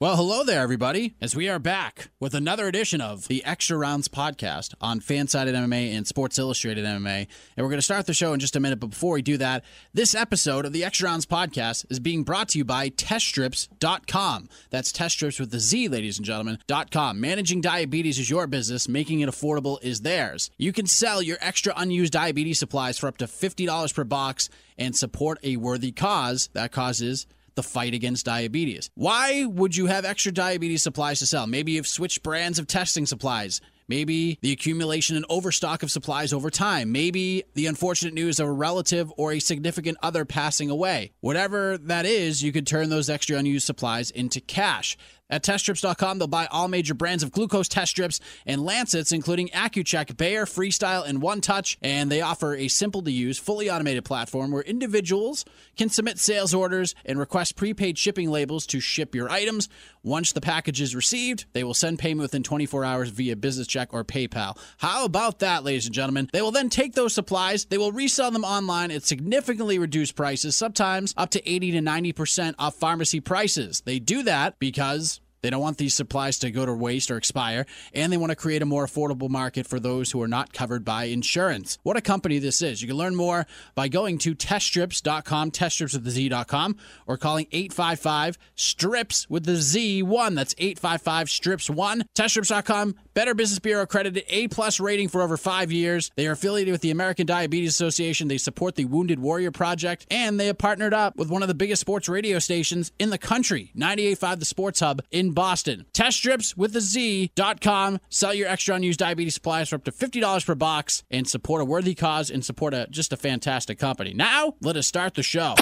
Well, hello there, everybody, as we are back with another edition of the Extra Rounds podcast on Fansided MMA and Sports Illustrated MMA. And we're going to start the show in just a minute, but before we do that, this episode of the Extra Rounds podcast is being brought to you by TestStrips.com. That's TestStrips with the Z, ladies and gentlemen, .com. Managing diabetes is your business, making it affordable is theirs. You can sell your extra unused diabetes supplies for up to $50 per box and support a worthy cause. That cause is the fight against diabetes. Why would you have extra diabetes supplies to sell? Maybe you've switched brands of testing supplies. Maybe the accumulation and overstock of supplies over time. Maybe the unfortunate news of a relative or a significant other passing away. Whatever that is, you could turn those extra unused supplies into cash. At teststrips.com, they'll buy all major brands of glucose test strips and lancets, including Accu-Chek, Bayer, Freestyle, and One Touch. And they offer a simple to use, fully automated platform where individuals can submit sales orders and request prepaid shipping labels to ship your items. Once the package is received, they will send payment within 24 hours via business check or PayPal. How about that, ladies and gentlemen? They will then take those supplies, they will resell them online at significantly reduced prices, sometimes up to 80 to 90% off pharmacy prices. They do that because they don't want these supplies to go to waste or expire, and they want to create a more affordable market for those who are not covered by insurance. What a company this is. You can learn more by going to teststrips.com, teststrips with the Z.com, or calling 855 strips with the Z1. That's 855 strips 1. Teststrips.com, Better Business Bureau accredited A plus rating for over five years. They are affiliated with the American Diabetes Association. They support the Wounded Warrior Project, and they have partnered up with one of the biggest sports radio stations in the country, 98.5 The Sports Hub in Boston. Test strips with the Z.com. Sell your extra unused diabetes supplies for up to $50 per box and support a worthy cause and support a just a fantastic company. Now, let us start the show.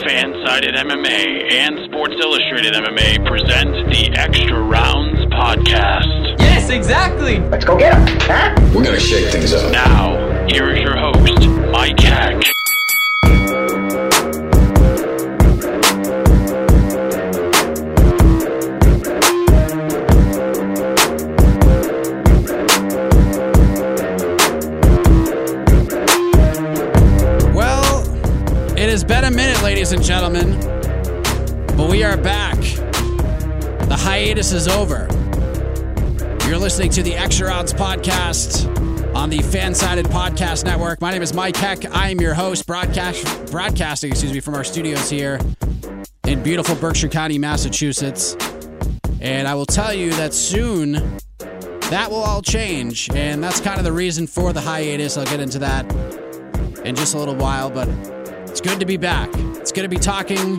Fansided MMA and Sports Illustrated MMA present the Extra Rounds podcast. Yes, exactly. Let's go get him, huh? We're gonna shake things up. Now, here is your host, Mike Heck. Well, it has been a minute, ladies and gentlemen, but we are back. The hiatus is over. You're listening to the Extra Rounds podcast on the Fansided Podcast Network. My name is Mike Heck. I am your host, broadcast broadcasting, excuse me, from our studios here in beautiful Berkshire County, Massachusetts. And I will tell you that soon that will all change, and that's kind of the reason for the hiatus. I'll get into that in just a little while, but it's good to be back. It's good to be talking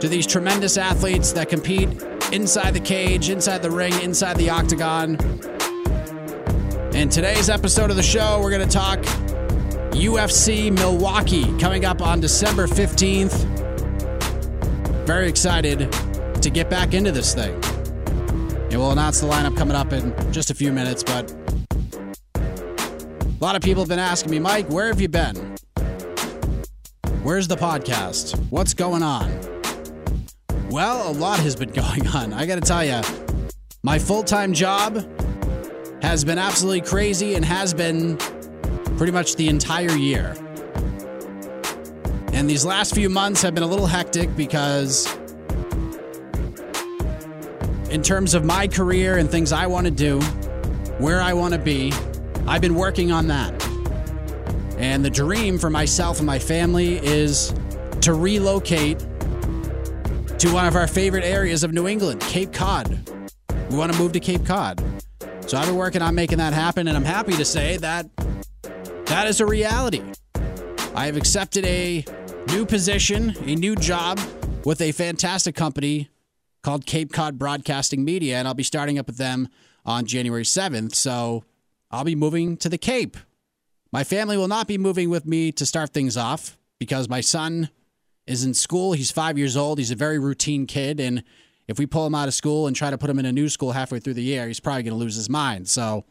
to these tremendous athletes that compete inside the cage, inside the ring, inside the octagon. In today's episode of the show, we're going to talk UFC Milwaukee coming up on December 15th. Very excited to get back into this thing. And we'll announce the lineup coming up in just a few minutes, but a lot of people have been asking me, Mike, where have you been? Where's the podcast? What's going on? Well, a lot has been going on. I got to tell you, my full time job has been absolutely crazy and has been pretty much the entire year. And these last few months have been a little hectic because, in terms of my career and things I want to do, where I want to be, I've been working on that. And the dream for myself and my family is to relocate to one of our favorite areas of New England, Cape Cod. We want to move to Cape Cod. So I've been working on making that happen, and I'm happy to say that that is a reality. I have accepted a new position, a new job with a fantastic company called Cape Cod Broadcasting Media, and I'll be starting up with them on January 7th. So I'll be moving to the Cape. My family will not be moving with me to start things off because my son is in school. He's five years old. He's a very routine kid. And if we pull him out of school and try to put him in a new school halfway through the year, he's probably going to lose his mind. So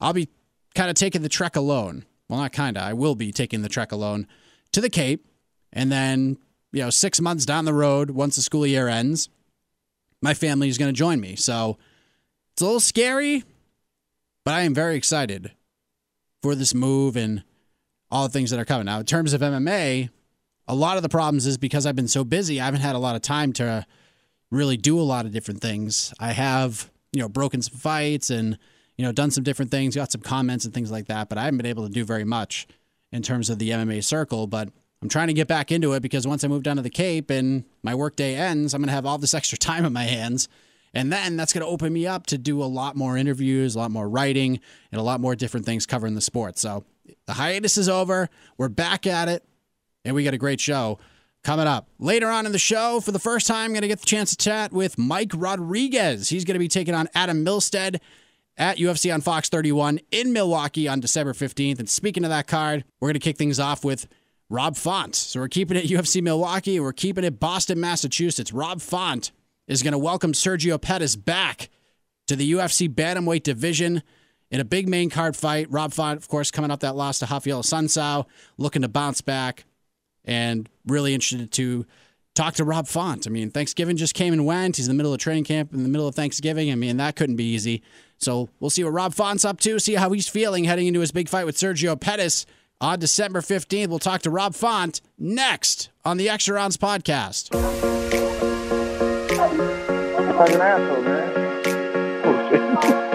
I'll be kind of taking the trek alone. Well, not kind of. I will be taking the trek alone to the Cape. And then, you know, six months down the road, once the school year ends, my family is going to join me. So it's a little scary, but I am very excited for this move and all the things that are coming. Now, in terms of MMA, a lot of the problems is because I've been so busy, I haven't had a lot of time to really do a lot of different things. I have, you know, broken some fights and, you know, done some different things, got some comments and things like that, but I haven't been able to do very much in terms of the MMA circle. But I'm trying to get back into it because once I move down to the Cape and my workday ends, I'm going to have all this extra time on my hands. And then that's going to open me up to do a lot more interviews, a lot more writing, and a lot more different things covering the sport. So the hiatus is over. We're back at it, and we got a great show coming up. Later on in the show, for the first time, I'm going to get the chance to chat with Mike Rodriguez. He's going to be taking on Adam Milstead at UFC on Fox 31 in Milwaukee on December 15th. And speaking of that card, we're going to kick things off with Rob Font. So we're keeping it UFC Milwaukee. We're keeping it Boston, Massachusetts. Rob Font is going to welcome Sergio Pettis back to the UFC bantamweight division in a big main card fight. Rob Font, of course, coming up that loss to Raphael Assunção, looking to bounce back, and really interested to talk to Rob Font. I mean, Thanksgiving just came and went. He's in the middle of training camp in the middle of Thanksgiving. I mean, that couldn't be easy. So we'll see what Rob Font's up to, see how he's feeling heading into his big fight with Sergio Pettis on December 15th. We'll talk to Rob Font next on the Extra Rounds podcast. like an asshole, man.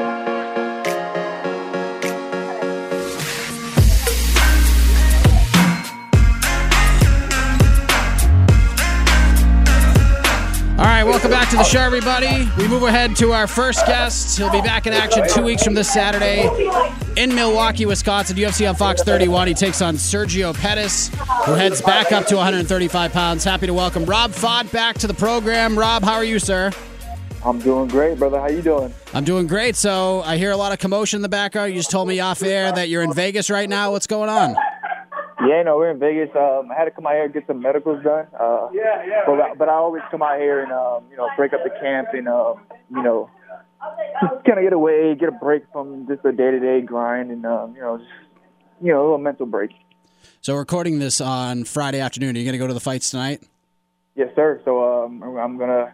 All right, welcome back to the show, everybody. We move ahead to our first guest. He'll be back in action two weeks from this Saturday in Milwaukee, Wisconsin. UFC on Fox 31. He takes on Sergio Pettis, who heads back up to 135 pounds. Happy to welcome Rob Font back to the program. Rob, how are you, sir? I'm doing great, brother. How you doing? I'm doing great. So I hear a lot of commotion in the background. You just told me off air that you're in Vegas right now. What's going on? Yeah, no, we're in Vegas. Um, I had to come out here and get some medicals done. Uh, yeah, yeah. But, but I always come out here and um, you know break up the camp and um, you know just kind of get away, get a break from just the day to day grind and um, you know just you know a little mental break. So recording this on Friday afternoon. Are you going to go to the fights tonight? Yes, sir. So um, I'm gonna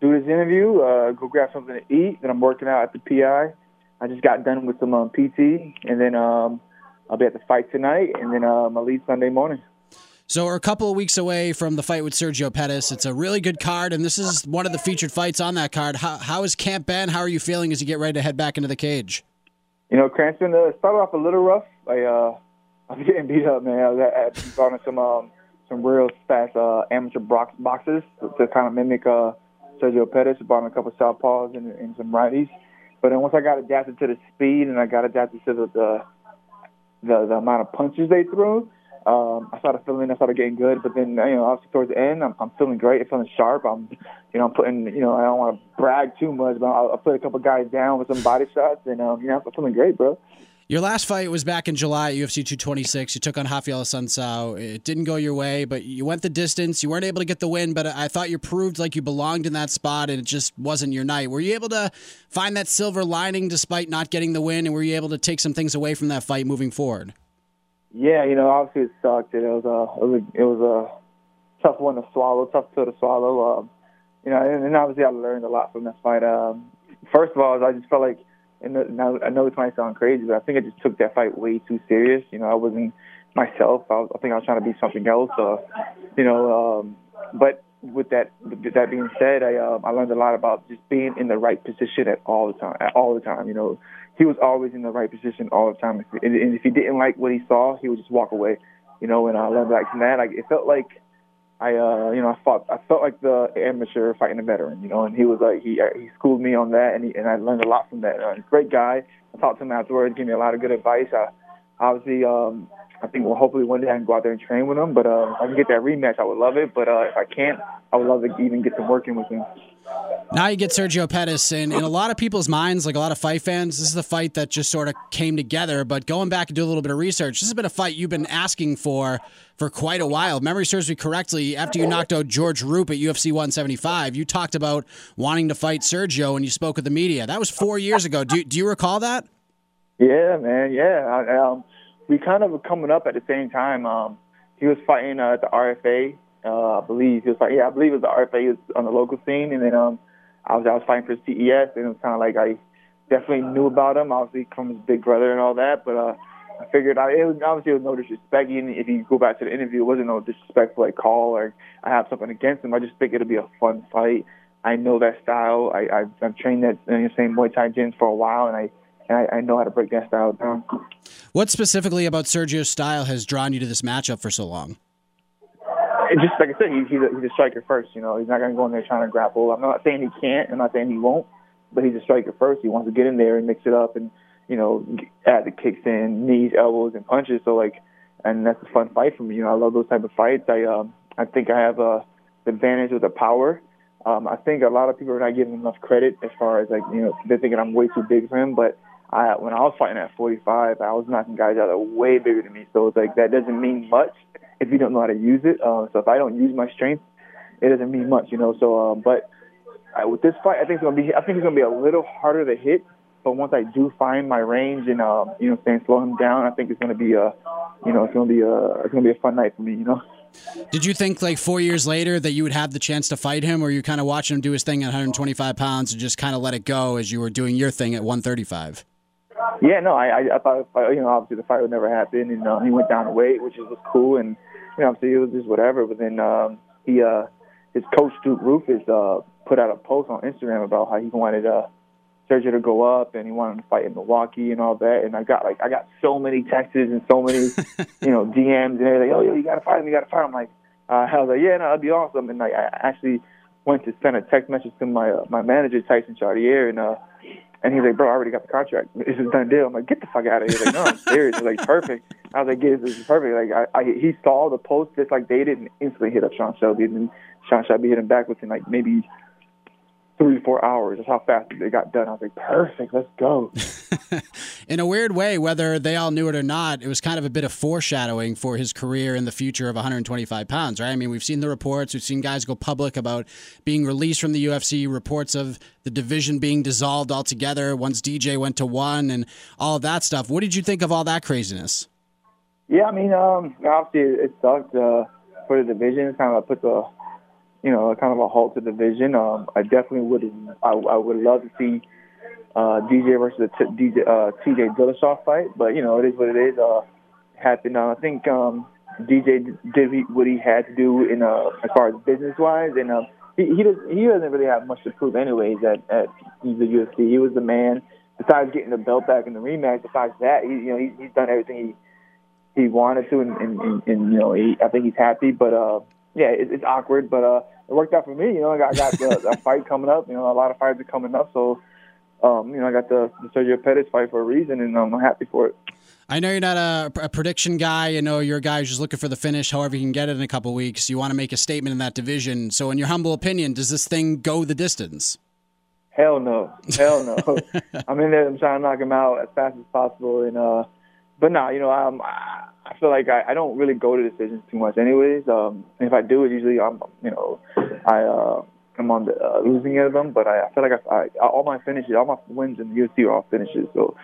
do this interview, uh, go grab something to eat. Then I'm working out at the PI. I just got done with some um, PT, and then um, I'll be at the fight tonight, and then um, I'll leave Sunday morning. So we're a couple of weeks away from the fight with Sergio Pettis. It's a really good card, and this is one of the featured fights on that card. How, how is camp been? How are you feeling as you get ready to head back into the cage? You know, Cranston uh, started off a little rough. I uh, I was getting beat up, man. I was at, some um, some real fast uh, amateur box boxes to, to kind of mimic uh, Sergio Pettis. Bought a couple southpaws and, and some righties. But then once I got adapted to the speed and I got adapted to the the, the, the amount of punches they threw, um, I started feeling, I started getting good. But then, you know, obviously towards the end, I'm, I'm feeling great. I'm feeling sharp. I'm, you know, I'm putting, you know, I don't want to brag too much, but I, I put a couple guys down with some body shots, and um, you know, I'm feeling great, bro. Your last fight was back in July at UFC 226. You took on Raphael Assunção. It didn't go your way, but you went the distance. You weren't able to get the win, but I thought you proved like you belonged in that spot, and it just wasn't your night. Were you able to find that silver lining despite not getting the win, and were you able to take some things away from that fight moving forward? Yeah, you know, obviously it sucked. It was a, it was it was a tough one to swallow, tough pill to swallow. Um, you know, and, and obviously I learned a lot from that fight. Um, first of all, I just felt like, and now I know this might sound crazy, but I think I just took that fight way too serious. You know, I wasn't myself. I, was, I think I was trying to be something else. Uh, you know, um, but with that with that being said, I um, I learned a lot about just being in the right position at all the time. At all the time, you know, he was always in the right position all the time. And, and if he didn't like what he saw, he would just walk away. You know, and I learned like from that. Like it felt like I, uh, you know, I fought. I felt like the amateur fighting a veteran. You know, and he was like he he schooled me on that, and he, and I learned a lot from that. Uh, great guy. I talked to him afterwards, gave me a lot of good advice. I, obviously, um, I think well, hopefully one day I can go out there and train with him. But uh, if I can get that rematch, I would love it. But uh, if I can't, I would love to even get to working with him. Now you get Sergio Pettis, and in a lot of people's minds, like a lot of fight fans, this is the fight that just sort of came together. But going back and do a little bit of research, this has been a fight you've been asking for for quite a while. Memory serves me correctly, after you knocked out George Roop at UFC 175, you talked about wanting to fight Sergio, and you spoke with the media. That was four years ago. Do, do you recall that? Yeah, man. Yeah, I, um, we kind of were coming up at the same time. Um, he was fighting uh, at the RFA, uh, I believe. He was fighting, yeah, I believe it was the RFA. He was on the local scene, and then um, I was I was fighting for CES, and it was kind of like I definitely knew about him, obviously from his big brother and all that. But uh, I figured I it was obviously it was no disrespect. Even if you go back to the interview, it wasn't no disrespectful like call or I have something against him. I just think it'll be a fun fight. I know that style. I I've, I've trained that the same Muay Thai gyms for a while, and I and I, I know how to break that style down. What specifically about Sergio's style has drawn you to this matchup for so long? Just like I said, he, he's, a, he's a striker first. You know, he's not going to go in there trying to grapple. I'm not saying he can't. I'm not saying he won't. But he's a striker first. He wants to get in there and mix it up and you know add the kicks in, knees, elbows, and punches. So like, and that's a fun fight for me. You know, I love those type of fights. I um I think I have a advantage with the power. Um, I think a lot of people are not giving enough credit as far as like you know they're thinking I'm way too big for him, but I when I was fighting at 45, I was knocking guys out that were way bigger than me. So it's like that doesn't mean much if you don't know how to use it. Uh, so if I don't use my strength, it doesn't mean much, you know. So, um, but uh, with this fight, I think it's gonna be I think it's gonna be a little harder to hit. But once I do find my range and um, you know, saying slow him down, I think it's gonna be a, you know, it's gonna be a it's gonna be a fun night for me, you know. Did you think like four years later that you would have the chance to fight him, or you kind of watching him do his thing at 125 pounds and just kind of let it go as you were doing your thing at 135? Yeah, no, I I, I thought you know obviously the fight would never happen, and uh, he went down to weight, which was cool, and you know obviously it was just whatever. But then um, he uh his coach Duke Roufus, uh put out a post on Instagram about how he wanted uh Sergio to go up and he wanted to fight in Milwaukee and all that. And I got like I got so many texts and so many you know DMs and everything. Oh, yeah, you gotta fight him, you gotta fight him. I'm like, uh, I was like, yeah, no, that'd be awesome. And like I actually went to send a text message to my uh, my manager Tyson Chartier and uh and he's like, bro, I already got the contract. This is done deal. I'm like, get the fuck out of here. Like, no, I'm serious. He's like, perfect. I was like, yeah, this is perfect. Like, I, I he saw the post just like they did and instantly hit up Sean Shelby. And then Sean Shelby hit him back within like maybe three, to four hours. That's how fast they got done. I was like, perfect, let's go. in a weird way, whether they all knew it or not, it was kind of a bit of foreshadowing for his career in the future of 125 pounds, right? I mean, we've seen the reports, we've seen guys go public about being released from the UFC, reports of the division being dissolved altogether once DJ went to one and all of that stuff. What did you think of all that craziness? Yeah, I mean, um, obviously it sucked uh, for the division. It kind of put the you know, kind of a halt to the division. Um, I definitely would I, I would love to see uh, DJ versus the t- DJ, uh, TJ Dillashaw fight, but you know, it is what it is. Uh, happened. Uh, I think um, DJ did what he had to do in uh, as far as business wise, and uh, he he, does, he doesn't really have much to prove anyways at at the UFC. He was the man. Besides getting the belt back in the rematch, besides that, he, you know, he, he's done everything he he wanted to, and, and, and, and you know, he, I think he's happy. But uh, yeah, it, it's awkward, but uh, it worked out for me. You know, I got, I got the, the fight coming up. You know, a lot of fights are coming up, so um, you know, I got the, the Sergio Pettis fight for a reason, and I'm happy for it. I know you're not a, a, prediction guy. You know you're a guy who's just looking for the finish, however you can get it in a couple weeks. You want to make a statement in that division. So, in your humble opinion, does this thing go the distance? Hell no, hell no. I'm in there. I'm trying to knock him out as fast as possible, and uh, but now, nah, you know, I'm. I feel like I, I don't really go to decisions too much, anyways. Um, if I do, it usually I'm, you know, I uh, I'm on the uh, losing end of them. But I, I feel like I, I all my finishes, all my wins in the UFC are all finishes. So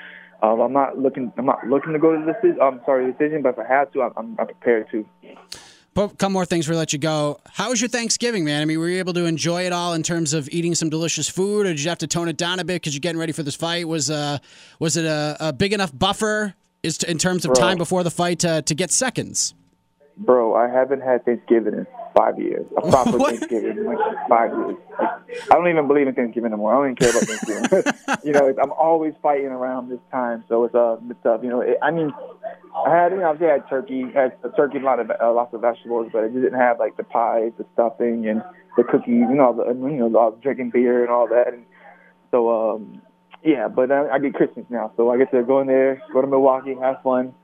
um, I'm not looking, I'm not looking to go to the decision. I'm sorry, decision. But if I have to, I'm, I'm, I'm prepared to. But A couple more things we let you go. How was your Thanksgiving, man? I mean, were you able to enjoy it all in terms of eating some delicious food, or did you have to tone it down a bit because you're getting ready for this fight? Was uh, was it a, a big enough buffer is to, in terms of Bro. time before the fight to, to get seconds? Bro, I haven't had Thanksgiving in five years. A proper Thanksgiving in like five years. Like, I don't even believe in Thanksgiving anymore. I don't even care about Thanksgiving. you know, I'm always fighting around this time, so it's uh, it's tough. You know, it, I mean, I had, you know, I had turkey, had a turkey, a lot of uh, lots of vegetables, but it didn't have like the pies, the stuffing, and the cookies, you know, the, you know, all drinking beer and all that. And so, um, yeah, but I, I get Christmas now, so I get to go in there, go to Milwaukee, have fun,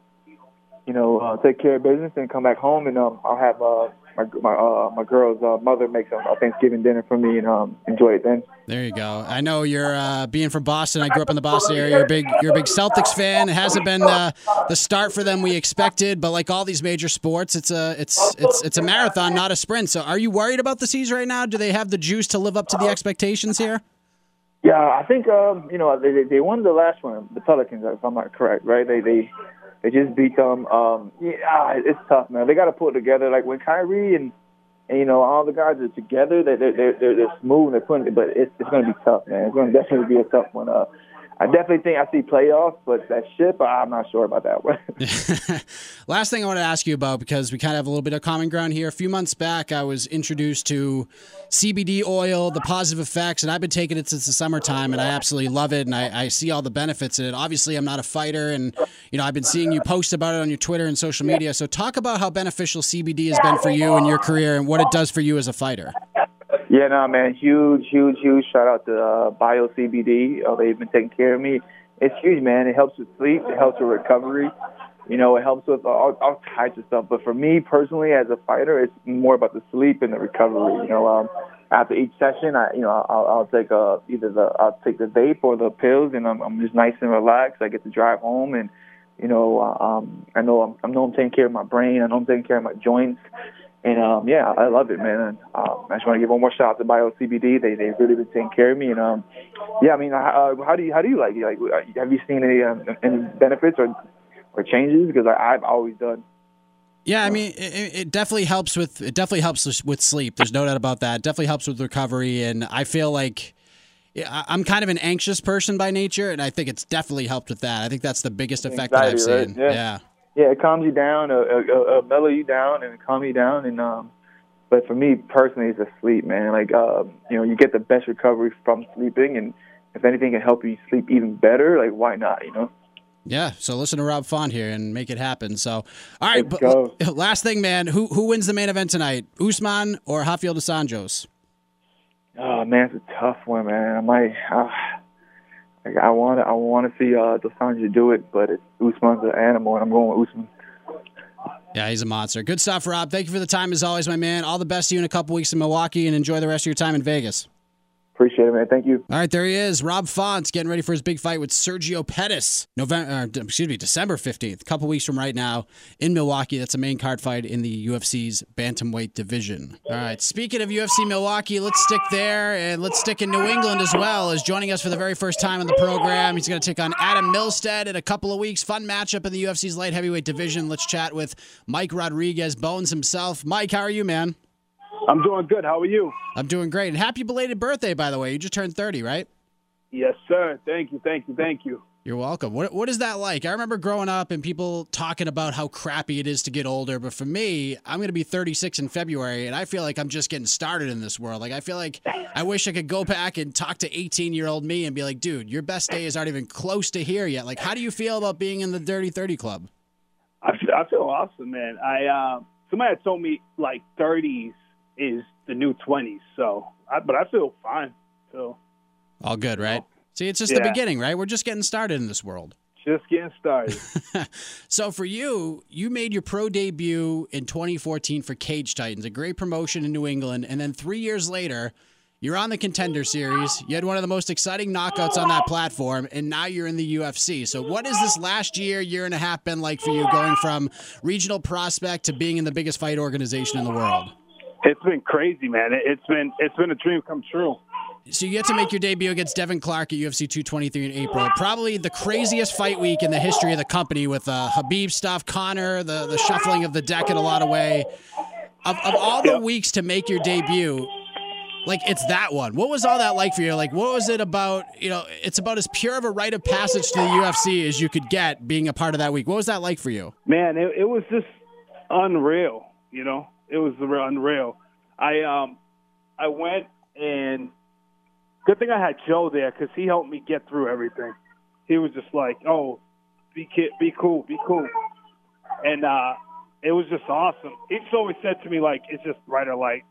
you know, uh, take care of business, and come back home, and um, I'll have uh, my my uh, my girl's uh, mother makes a, Thanksgiving dinner for me, and um, enjoy it then. There you go. I know you're uh, being from Boston. I grew up in the Boston area. You're a big you're a big Celtics fan. It hasn't been uh, the start for them we expected, but like all these major sports, it's a it's it's it's a marathon, not a sprint. So, are you worried about the C's right now? Do they have the juice to live up to the expectations here? Yeah, I think um, you know they they won the last one, the Pelicans, if I'm not correct, right? They they they just beat them. Um, yeah, it's tough, man. They got to pull it together. Like when Kyrie and, and you know all the guys are together, they they're they're they're, they're smooth. They're putting, it, but it's it's going to be tough, man. It's going to definitely be a tough one. Uh, I definitely think I see playoffs, but that ship, I'm not sure about that one. Last thing I want to ask you about because we kind of have a little bit of common ground here. A few months back, I was introduced to CBD oil, the positive effects, and I've been taking it since the summertime, and I absolutely love it, and I, I see all the benefits in it. Obviously, I'm not a fighter, and you know I've been seeing you post about it on your Twitter and social media. So talk about how beneficial CBD has been for you and your career, and what it does for you as a fighter. Yeah, no, man, huge, huge, huge shout out to uh, Bio CBD. Uh, they've been taking care of me. It's huge, man. It helps with sleep. It helps with recovery. You know, it helps with all, all types of stuff. But for me personally, as a fighter, it's more about the sleep and the recovery. You know, um, after each session, I, you know, I'll, I'll take uh, either the I'll take the vape or the pills, and I'm, I'm just nice and relaxed. I get to drive home, and you know, um, I know I'm, I know I'm taking care of my brain. I know I'm taking care of my joints. And um, yeah, I love it, man. And, um, I just want to give one more shout out to Bio CBD. They they've really been taking care of me. And um, yeah, I mean, uh, how do you how do you like it? Like, uh, have you seen any um, any benefits or or changes? Because I, I've always done. Yeah, I mean, it, it, definitely helps with it definitely helps with sleep. There's no doubt about that. It definitely helps with recovery, and I feel like I'm kind of an anxious person by nature, and I think it's definitely helped with that. I think that's the biggest effect Anxiety, that I've seen. Right? yeah. yeah yeah, it calms you down, uh, uh, uh, mellow you down, and calm you down. And um, but for me personally, it's a sleep, man. Like uh, you know, you get the best recovery from sleeping, and if anything can help you sleep even better, like why not? You know. Yeah, so listen to Rob Font here and make it happen. So, all right, but, last thing, man, who who wins the main event tonight, Usman or Rafael dos Anjos? Oh man, it's a tough one, man. I might. Uh, I want I want to see uh, Dos Anjos do it, but it's Usman's an animal, and I'm going with Usman. Yeah, he's a monster. Good stuff, Rob. Thank you for the time as always, my man. All the best to you in a couple weeks in Milwaukee, and enjoy the rest of your time in Vegas. Appreciate it, man. Thank you. All right, there he is. Rob Font getting ready for his big fight with Sergio Pettis. November, uh, excuse me, December 15th, a couple weeks from right now in Milwaukee. That's a main card fight in the UFC's bantamweight division. All right, speaking of UFC Milwaukee, let's stick there and let's stick in New England as well. Is joining us for the very first time in the program, he's going to take on Adam Milstead in a couple of weeks. Fun matchup in the UFC's light heavyweight division. Let's chat with Mike Rodriguez, Bones himself. Mike, how are you, man? I'm doing good. How are you? I'm doing great. And happy belated birthday, by the way. You just turned 30, right? Yes, sir. Thank you. Thank you. Thank you. You're welcome. What what is that like? I remember growing up and people talking about how crappy it is to get older, but for me, I'm going to be 36 in February and I feel like I'm just getting started in this world. Like I feel like I wish I could go back and talk to 18-year-old me and be like, "Dude, your best days aren't even close to here yet." Like how do you feel about being in the Dirty 30 club? I feel, I feel awesome, man. I uh, somebody had told me like 30s is the new 20s. So, I, but I feel fine. So, all good, right? See, it's just yeah. the beginning, right? We're just getting started in this world. Just getting started. so for you, you made your pro debut in 2014 for Cage Titans, a great promotion in New England, and then three years later, you're on the Contender Series. You had one of the most exciting knockouts on that platform, and now you're in the UFC. So, what has this last year, year and a half been like for you, going from regional prospect to being in the biggest fight organization in the world? It's been crazy, man. It's been it's been a dream come true. So you get to make your debut against Devin Clark at UFC 223 in April. Probably the craziest fight week in the history of the company with uh, Khabib stuff, Conor, the the shuffling of the deck in a lot of way. Of, of all the yep. weeks to make your debut, like it's that one. What was all that like for you? Like what was it about? You know, it's about as pure of a rite of passage to the UFC as you could get being a part of that week. What was that like for you? Man, it, it was just unreal. You know, it was unreal. I um I went and good thing I had Joe there because he helped me get through everything. He was just like, "Oh, be kid, be cool, be cool," and uh, it was just awesome. He just always said to me like, "It's just brighter light."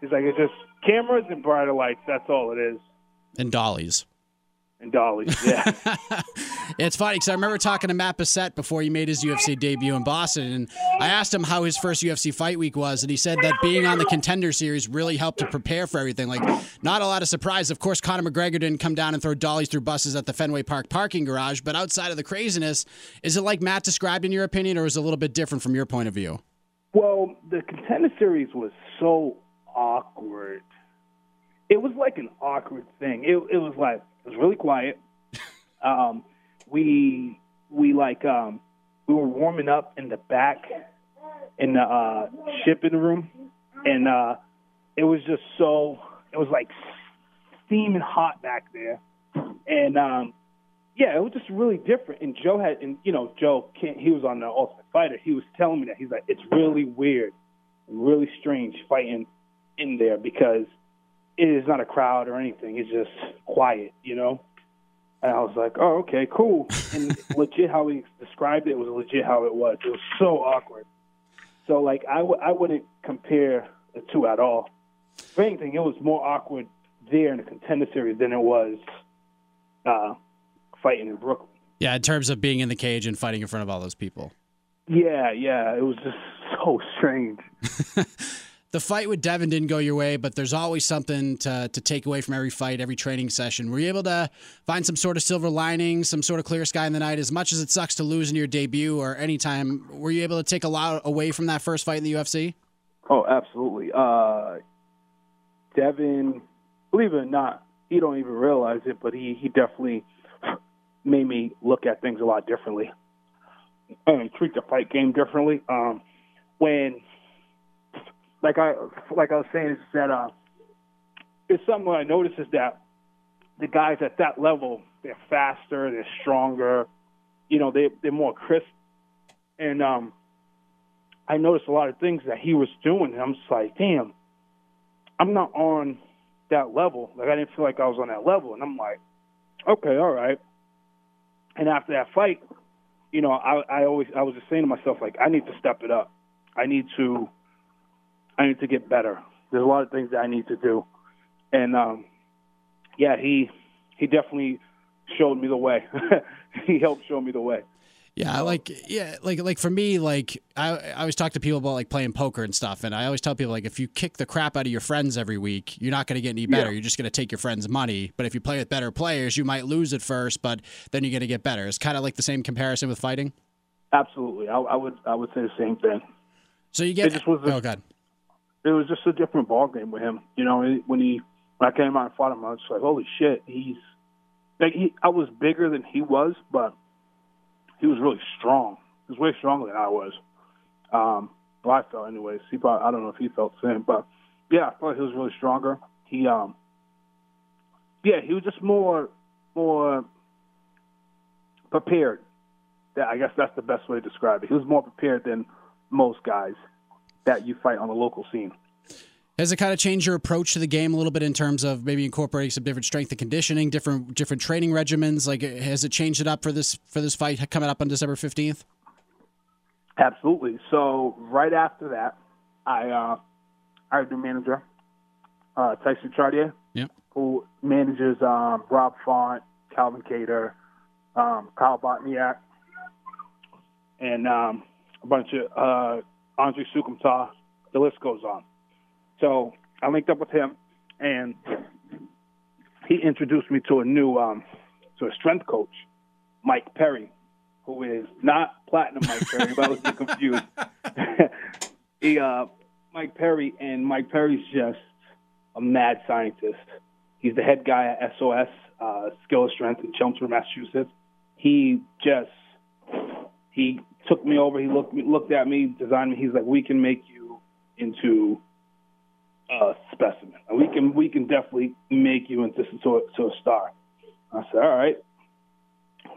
He's like, "It's just cameras and brighter lights. That's all it is." And dollies and dollies. Yeah, it's funny because I remember talking to Matt Bessette before he made his UFC debut in Boston, and I asked him how his first UFC fight week was, and he said that being on the Contender Series really helped to prepare for everything. Like, not a lot of surprise. Of course, Conor McGregor didn't come down and throw dollies through buses at the Fenway Park parking garage, but outside of the craziness, is it like Matt described in your opinion, or is it a little bit different from your point of view? Well, the Contender Series was so awkward. It was like an awkward thing. It, it was like it was really quiet. um, we we like um, we were warming up in the back in the uh, shipping room, and uh, it was just so it was like steaming hot back there, and um, yeah, it was just really different. And Joe had, and you know, Joe can't. He was on the Ultimate Fighter. He was telling me that he's like, it's really weird, really strange fighting in there because is not a crowd or anything. It's just quiet, you know. And I was like, oh, okay, cool. And legit, how he described it was legit how it was. It was so awkward. So like, I w- I wouldn't compare the two at all. If anything, it was more awkward there in the contender series than it was. Uh, fighting in Brooklyn. Yeah, in terms of being in the cage and fighting in front of all those people. Yeah, yeah, it was just so strange. the fight with Devin didn't go your way, but there's always something to, to take away from every fight, every training session. Were you able to find some sort of silver lining, some sort of clear sky in the night? As much as it sucks to lose in your debut or any time, were you able to take a lot away from that first fight in the UFC? Oh, absolutely. Uh, Devin, believe it or not, he don't even realize it, but he, he definitely – made me look at things a lot differently and treat the fight game differently. Um, when, like I like I was saying, is that uh, it's something I noticed is that the guys at that level they're faster, they're stronger, you know, they they're more crisp, and um, I noticed a lot of things that he was doing, and I'm just like, damn, I'm not on that level. Like I didn't feel like I was on that level, and I'm like, okay, all right. And after that fight, you know, I, I always I was just saying to myself like I need to step it up. I need to I need to get better. There's a lot of things that I need to do. And um yeah, he he definitely showed me the way. he helped show me the way. Yeah, like yeah, like like for me, like I, I always talk to people about like playing poker and stuff, and I always tell people like if you kick the crap out of your friends every week, you're not going to get any better. Yeah. You're just going to take your friends' money. But if you play with better players, you might lose at first, but then you're going to get better. It's kind of like the same comparison with fighting. Absolutely, I, I, would I would say the same thing. So you get it just was a, oh god, it was just a different ball game with him. You know, when he when I came out and fought him, I was like, holy shit, he's like he. I was bigger than he was, but he was really strong. He was way stronger than I was. Um, well, I felt anyways. He probably, I don't know if he felt the same, but yeah, I thought he was really stronger. He, um, yeah, he was just more, more prepared. Yeah, I guess that's the best way to describe it. He was more prepared than most guys that you fight on the local scene. Has it kind of changed your approach to the game a little bit in terms of maybe incorporating some different strength and conditioning, different different training regimens? Like, has it changed it up for this for this fight coming up on December fifteenth? Absolutely. So right after that, I uh, hired a new manager, uh, Tyson Chartier, yep. who manages um, Rob Font, Calvin Kattar, um, Kyle Bochniak, and um, a bunch of uh, Andre Soukhamthath, The list goes on. So I linked up with him, and he introduced me to a new um, to a strength coach, Mike Perry, who is not platinum Mike Perry, but I was confused. he uh, Mike Perry, and Mike Perry's just a mad scientist. He's the head guy at SOS uh, Skill of Strength in Chelmsford, Massachusetts. He just he took me over. He looked looked at me, designed me. He's like, we can make you into a specimen. We can we can definitely make you into to to a star. I said, all right,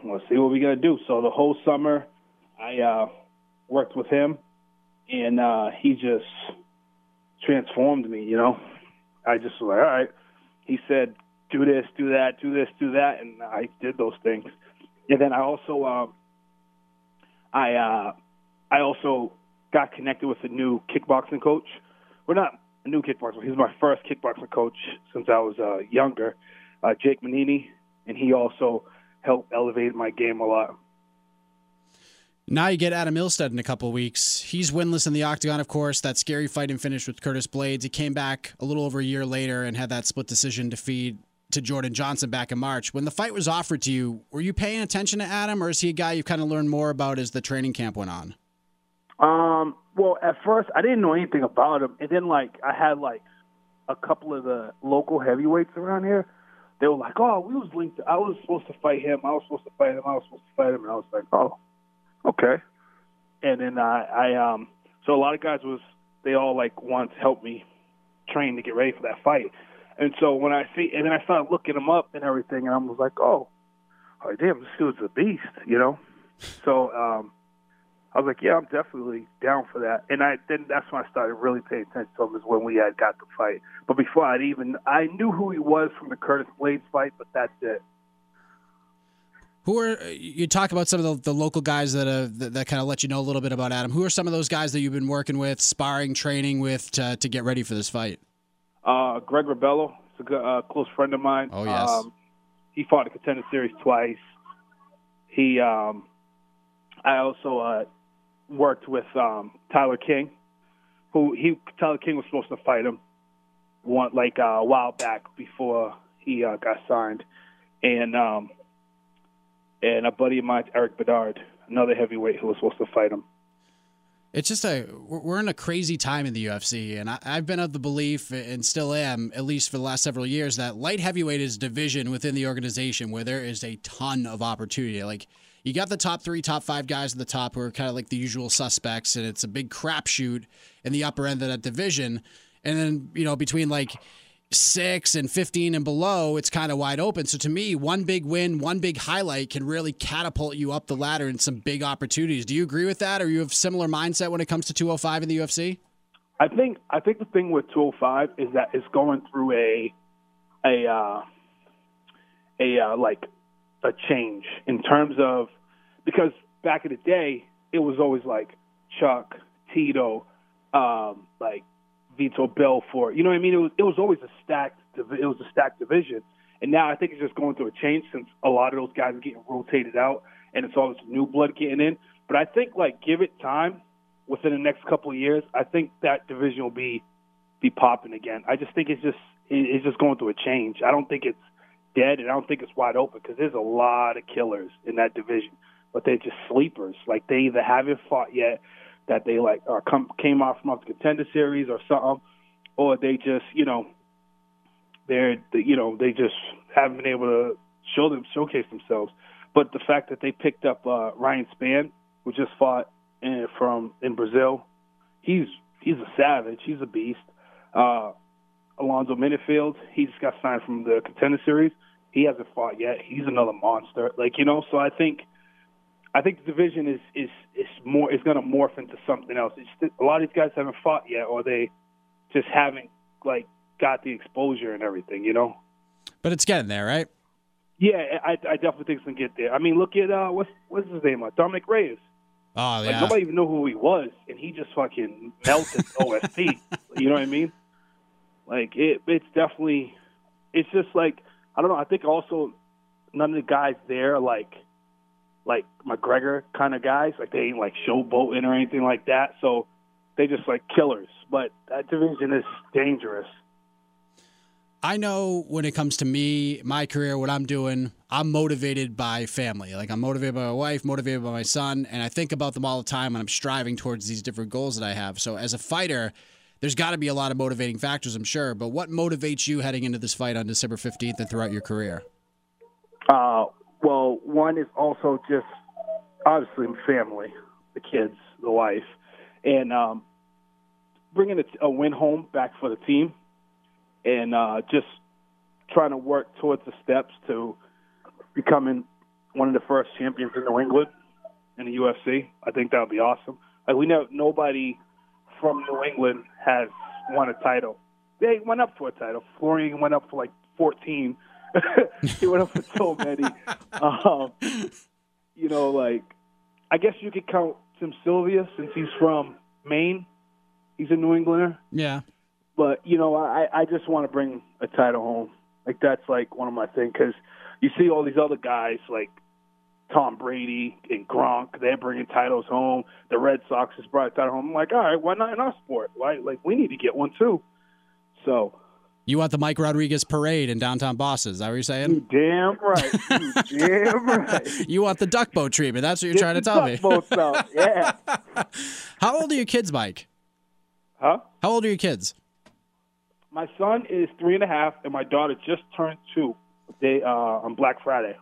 let's see what we gotta do. So the whole summer, I uh, worked with him, and uh, he just transformed me. You know, I just was like, all right. He said, do this, do that, do this, do that, and I did those things. And then I also, uh, I, uh, I also got connected with a new kickboxing coach. We're not a new kickboxer. He's my first kickboxing coach since I was uh, younger, uh, Jake Manini, and he also helped elevate my game a lot. Now you get Adam Milstead in a couple weeks. He's winless in the octagon, of course. That scary fight and finish with Curtis Blaydes. He came back a little over a year later and had that split decision defeat to Jordan Johnson back in March. When the fight was offered to you, were you paying attention to Adam, or is he a guy you kind of learned more about as the training camp went on? Um, well, at first I didn't know anything about him, and then like I had like a couple of the local heavyweights around here. They were like, "Oh, we was linked. To, I was supposed to fight him. I was supposed to fight him. I was supposed to fight him." And I was like, "Oh, okay." And then I, I um, so a lot of guys was they all like wanted to help me train to get ready for that fight. And so when I see, and then I started looking him up and everything, and I was like, "Oh, like, damn, this dude's a beast, you know. So um, I was like, yeah, I'm definitely down for that. And I then that's when I started really paying attention to him is when we had got the fight. But before I'd even I knew who he was from the Curtis Blaydes fight, but that's it. Who are you talk about some of the, the local guys that, uh, that that kind of let you know a little bit about Adam? Who are some of those guys that you've been working with, sparring, training with to, to get ready for this fight? Uh, Greg Rebello, is a good, uh, close friend of mine. Oh yes, Um, he fought the contender series twice. He, um, I also uh, worked with um, Tyler King, who he Tyler King was supposed to fight him one like uh, a while back before he uh, got signed, and um, and a buddy of mine, Eric Bedard, another heavyweight who was supposed to fight him. It's just a we're in a crazy time in the UFC, and I, I've been of the belief and still am, at least for the last several years, that light heavyweight is division within the organization where there is a ton of opportunity. Like you got the top three, top five guys at the top who are kind of like the usual suspects, and it's a big crapshoot in the upper end of that division. And then you know between like six and 15 and below, it's kind of wide open. So to me, one big win, one big highlight can really catapult you up the ladder in some big opportunities. Do you agree with that? Or you have similar mindset when it comes to 205 in the UFC? I think I think the thing with 205 is that it's going through a a uh, a uh, like a change in terms of because back in the day it was always like Chuck Tito, um, like Vitor Belfort. You know what I mean? It was it was always a stacked it was a stacked division, and now I think it's just going through a change since a lot of those guys are getting rotated out and it's all this new blood getting in. But I think like give it time within the next couple of years, I think that division will be be popping again. I just think it's just it's just going through a change. I don't think it's dead, and I don't think it's wide open because there's a lot of killers in that division, but they're just sleepers. Like they either haven't fought yet, that they like or come came out from off the contender series or something, or they just you know they're you know they just haven't been able to show them showcase themselves. But the fact that they picked up uh, Ryan Spann, who just fought in, from in Brazil, he's he's a savage. He's a beast. Uh, Alonzo Menifield, he just got signed from the contender series. He hasn't fought yet. He's another monster. Like you know, so I think I think the division is is is more is going to morph into something else. It's a lot of these guys haven't fought yet, or they just haven't like got the exposure and everything. You know. But it's getting there, right? Yeah, I, I definitely think it's gonna get there. I mean, look at uh, what's what's his name? Uh, Dominick Reyes. Oh, Like yeah. nobody even knew who he was, and he just fucking melted OSP. You know what I mean? Like it, it's definitely, it's just like I don't know. I think also none of the guys there like, like McGregor kind of guys. Like they ain't like showboating or anything like that. So they just like killers. But that division is dangerous. I know when it comes to me, my career, what I'm doing, I'm motivated by family. Like I'm motivated by my wife, motivated by my son, and I think about them all the time and I'm striving towards these different goals that I have. So as a fighter, there's got to be a lot of motivating factors, I'm sure. But what motivates you heading into this fight on December 15th and throughout your career? Uh, well, one is also just obviously family, the kids, the wife, and um, bringing a, a win home back for the team, and uh, just trying to work towards the steps to becoming one of the first champions in New England in the UFC. I think that would be awesome. Like we know nobody from New England has won a title. They went up for a title. Florian went up for like 14. he went up for so many. Um, you know, like I guess you could count Tim Sylvia since he's from Maine. He's a New Englander, Yeah. but you know, I I just want to bring a title home. Like that's like one of my things because you see all these other guys like Tom Brady and Gronk. They're bringing titles home. The Red Sox has brought a title home. I'm like, all right, why not in our sport? Right? like we need to get one too. So You want the Mike Rodriguez parade in downtown Boston? Is that what you're saying? you damn right, you damn right. You want the duck boat treatment? That's what you're Get trying to the tell me. duck boats out. Yeah. How old are your kids, Mike? Huh? How old are your kids? My son is three and a half, and my daughter just turned two. They uh, on Black Friday.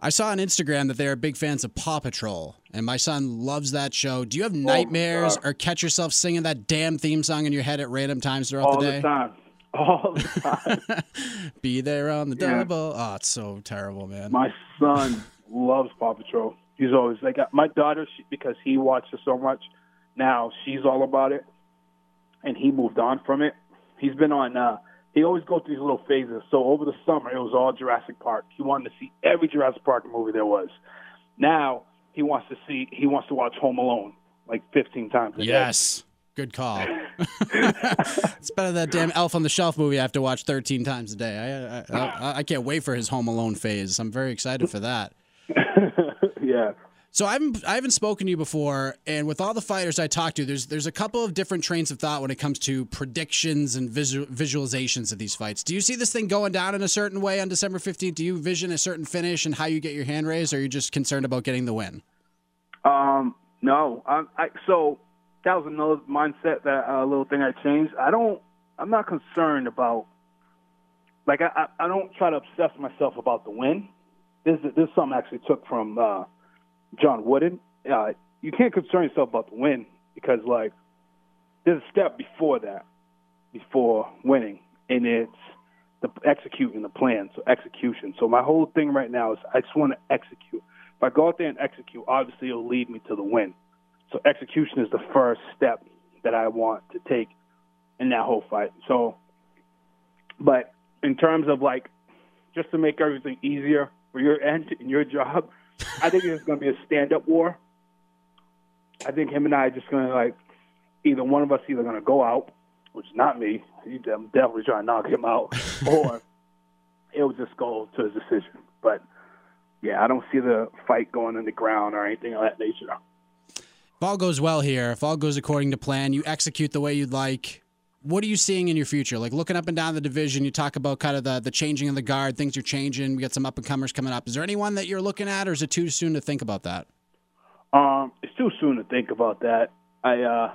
I saw on Instagram that they're big fans of Paw Patrol, and my son loves that show. Do you have nightmares God. or catch yourself singing that damn theme song in your head at random times throughout all the the, day? time, all the time. Be there on the Yeah. double. Oh, it's so terrible, man. My son loves Paw Patrol. He's always like my daughter she, because he watches it so much. Now she's all about it, and he moved on from it. He's been on. uh He always goes through these little phases. So over the summer, it was all Jurassic Park. He wanted to see every Jurassic Park movie there was. Now he wants to see. He wants to watch Home Alone like 15 times a day. Good call. it's better than that damn Elf on the Shelf movie I have to watch 13 times a day. I, I, I, I can't wait for his Home Alone phase. I'm very excited for that. yeah. So I haven't I haven't spoken to you before, and with all the fighters I talked to, there's there's a couple of different trains of thought when it comes to predictions and visual, visualizations of these fights. Do you see this thing going down in a certain way on December 15th? Do you vision a certain finish and how you get your hand raised, or are you just concerned about getting the win? Um, no. I, I so that was another mindset that uh, little thing I changed. I don't. I'm not concerned about. Like I, I, I don't try to obsess myself about the win. This is this is something I actually took from uh, John Wooden. Uh, you can't concern yourself about the win because like there's a step before that, before winning, and it's the executing the plan. So execution. So my whole thing right now is I just want to execute. If I go out there and execute, obviously it'll lead me to the win. So execution is the first step that I want to take in that whole fight. So, but in terms of like, just to make everything easier for your end and your job, I think it's going to be a stand-up war. I think him and I are just going to like, either one of us either going to go out, which is not me. I'm definitely trying to knock him out, or it'll just go to a decision. But yeah, I don't see the fight going in the ground or anything of that nature. If all goes well here, if all goes according to plan, you execute the way you'd like. What are you seeing in your future? Like looking up and down the division, you talk about kind of the, the changing of the guard, things are changing. We got some up and comers coming up. Is there anyone that you're looking at, or is it too soon to think about that? Um, it's too soon to think about that. I, uh,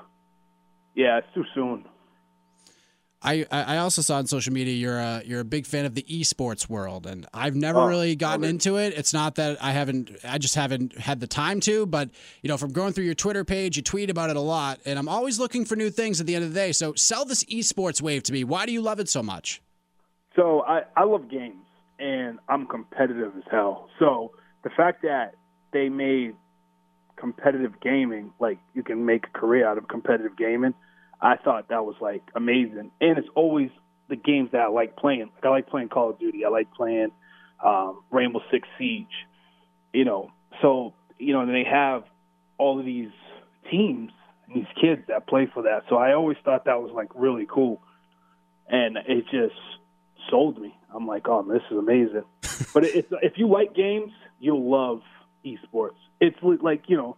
yeah, it's too soon. I, I also saw on social media you're a you're a big fan of the esports world, and I've never Oh, really gotten into it. It's not that I haven't, I just haven't had the time to. But you know, from going through your Twitter page, you tweet about it a lot, and I'm always looking for new things. At the end of the day, so sell this esports wave to me. Why do you love it so much? So I, I love games and I'm competitive as hell. So the fact that they made competitive gaming, like you can make a career out of competitive gaming, I thought that was like amazing. And it's always the games that I like playing. Like I like playing Call of Duty. I like playing um, Rainbow Six Siege. You know, so you know, and they have all of these teams these kids that play for that. So I always thought that was like really cool, and it just sold me. I'm like, oh, this is amazing. but it's if you like games, you'll love esports. It's like you know,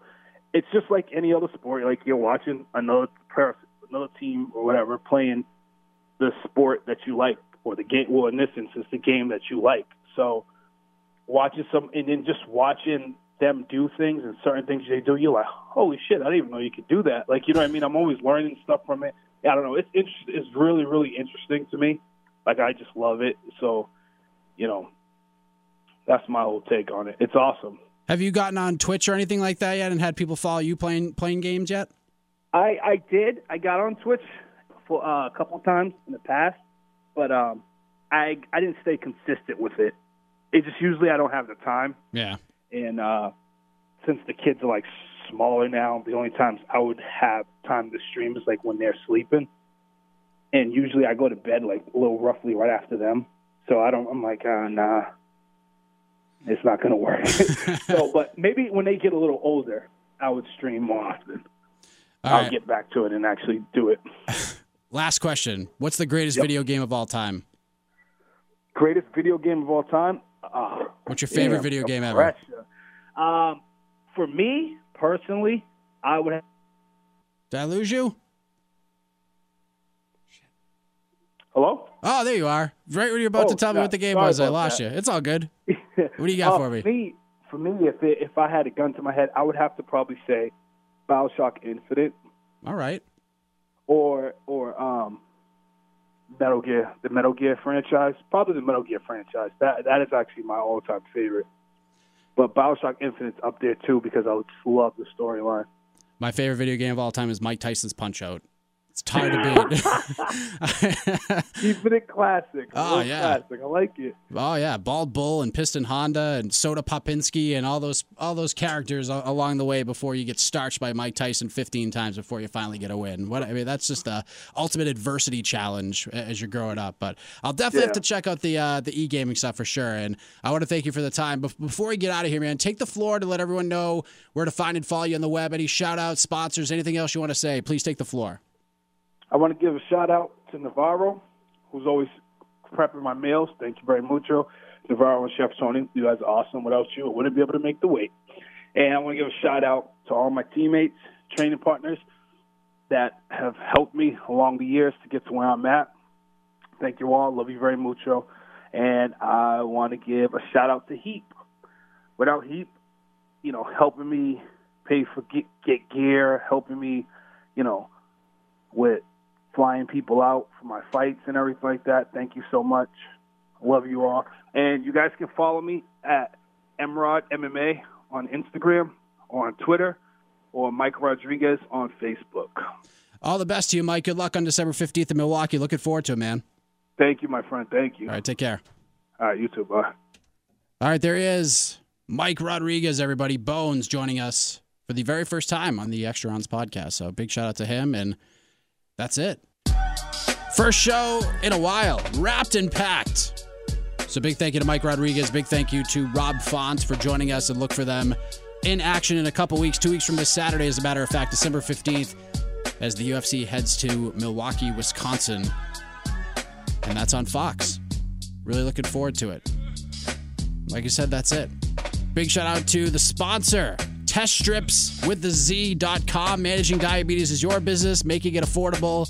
it's just like any other sport. Like you're watching another person, another team or whatever playing the sport that you like, or the game. Well, in this instance, the game that you like. So watching some, and then just watching them do things and certain things they do, you're like, holy shit, I didn't even know you could do that. Like you know what I mean? I'm always learning stuff from it. I don't know. It's it's it's really really interesting to me. Like I just love it. So, you know, that's my whole take on it. It's awesome. Have you gotten on Twitch or anything like that yet, and had people follow you playing playing games yet? I I did. I got on Twitch for uh, a couple of times in the past, but um, I I didn't stay consistent with it. It just usually I don't have the time, Yeah. and uh, since the kids are like smaller now, the only times I would have time to stream is like when they're sleeping, and usually I go to bed like a little roughly right after them. So I don't. I'm like, uh, nah, it's not gonna work. so, but maybe when they get a little older, I would stream more often. All I'll right. get back to it and actually do it. Last question. What's the greatest Yep. video game of all time? Greatest video game of all time? Uh, What's your favorite video game ever? Um, for me personally, I would have. Did I lose you? Hello? Oh, there you are. Right when you're about Oh, to tell me what the game was, I lost that. you. It's all good. What do you got Uh, for me? me? For me, if it, if I had a gun to my head, I would have to probably say Bioshock Infinite All right. or or um, Metal Gear, the Metal Gear franchise. Probably the Metal Gear franchise. That that is actually my all time favorite. But Bioshock Infinite's up there too because I love the storyline. My favorite video game of all time is Mike Tyson's Punch Out. It's hard to beat. Keeping it classic. Oh yeah, classic. I like it. Oh yeah, Bald Bull and Piston Honda and Soda Popinski and all those all those characters along the way before you get starched by Mike Tyson 15 times before you finally get a win. What I mean, that's just the ultimate adversity challenge as you're growing up. But I'll definitely yeah. have to check out the uh, the e gaming stuff for sure. And I want to thank you for the time. But before we get out of here, man, take the floor to let everyone know where to find and follow you on the web. Any shout outs, sponsors, anything else you want to say? Please take the floor. I want to give a shout out to Navarro, who's always prepping my meals. Thank you very mucho. Navarro and Chef Tony, you guys are awesome. Without you, I wouldn't be able to make the weight. And I want to give a shout out to all my teammates, training partners that have helped me along the years to get to where I'm at. Thank you all. Love you very mucho. And I want to give a shout out to Heap. Without Heap, you know, helping me pay for get, get gear, helping me, you know, with flying people out for my fights and everything like that. Thank you so much. Love you all. And you guys can follow me at Emrod MMA on Instagram or on Twitter or Mike Rodriguez on Facebook. All the best to you, Mike. Good luck on December 15th in Milwaukee. Looking forward to it, man. Thank you, my friend. Thank you. All right, take care. All right, you too. Bye. All right, there he is. Mike Rodriguez, everybody. Bones joining us for the very first time on the Extra Rounds podcast. So big shout out to him. And that's it. First show in a while, wrapped and packed. So big thank you to Mike Rodriguez. Big thank you to Rob Font for joining us and look for them in action in a couple weeks. Two weeks from this Saturday, as a matter of fact, December 15th, as the UFC heads to Milwaukee, Wisconsin. And that's on Fox. Really looking forward to it. Like I said, that's it. Big shout out to the sponsor, Test strips with the Z.com. Managing diabetes is your business, making it affordable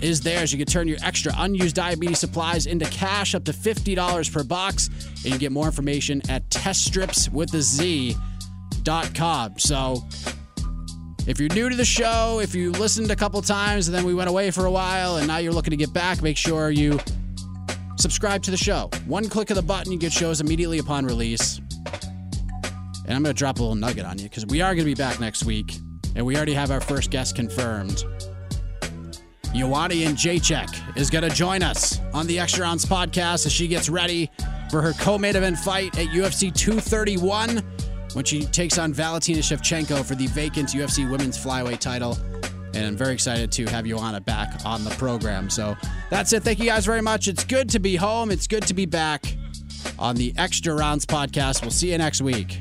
is theirs. You can turn your extra unused diabetes supplies into cash up to $50 per box. And you can get more information at teststripswithaz.com. So if you're new to the show, if you listened a couple times and then we went away for a while and now you're looking to get back, make sure you subscribe to the show. One click of the button, you get shows immediately upon release. And I'm going to drop a little nugget on you because we are going to be back next week. And we already have our first guest confirmed. Joanna Jędrzejczyk is going to join us on the Extra Rounds podcast as she gets ready for her co-main event fight at UFC 231 when she takes on Valentina Shevchenko for the vacant UFC Women's Flyweight title. And I'm very excited to have Joanna back on the program. So that's it. Thank you guys very much. It's good to be home. It's good to be back on the Extra Rounds podcast. We'll see you next week.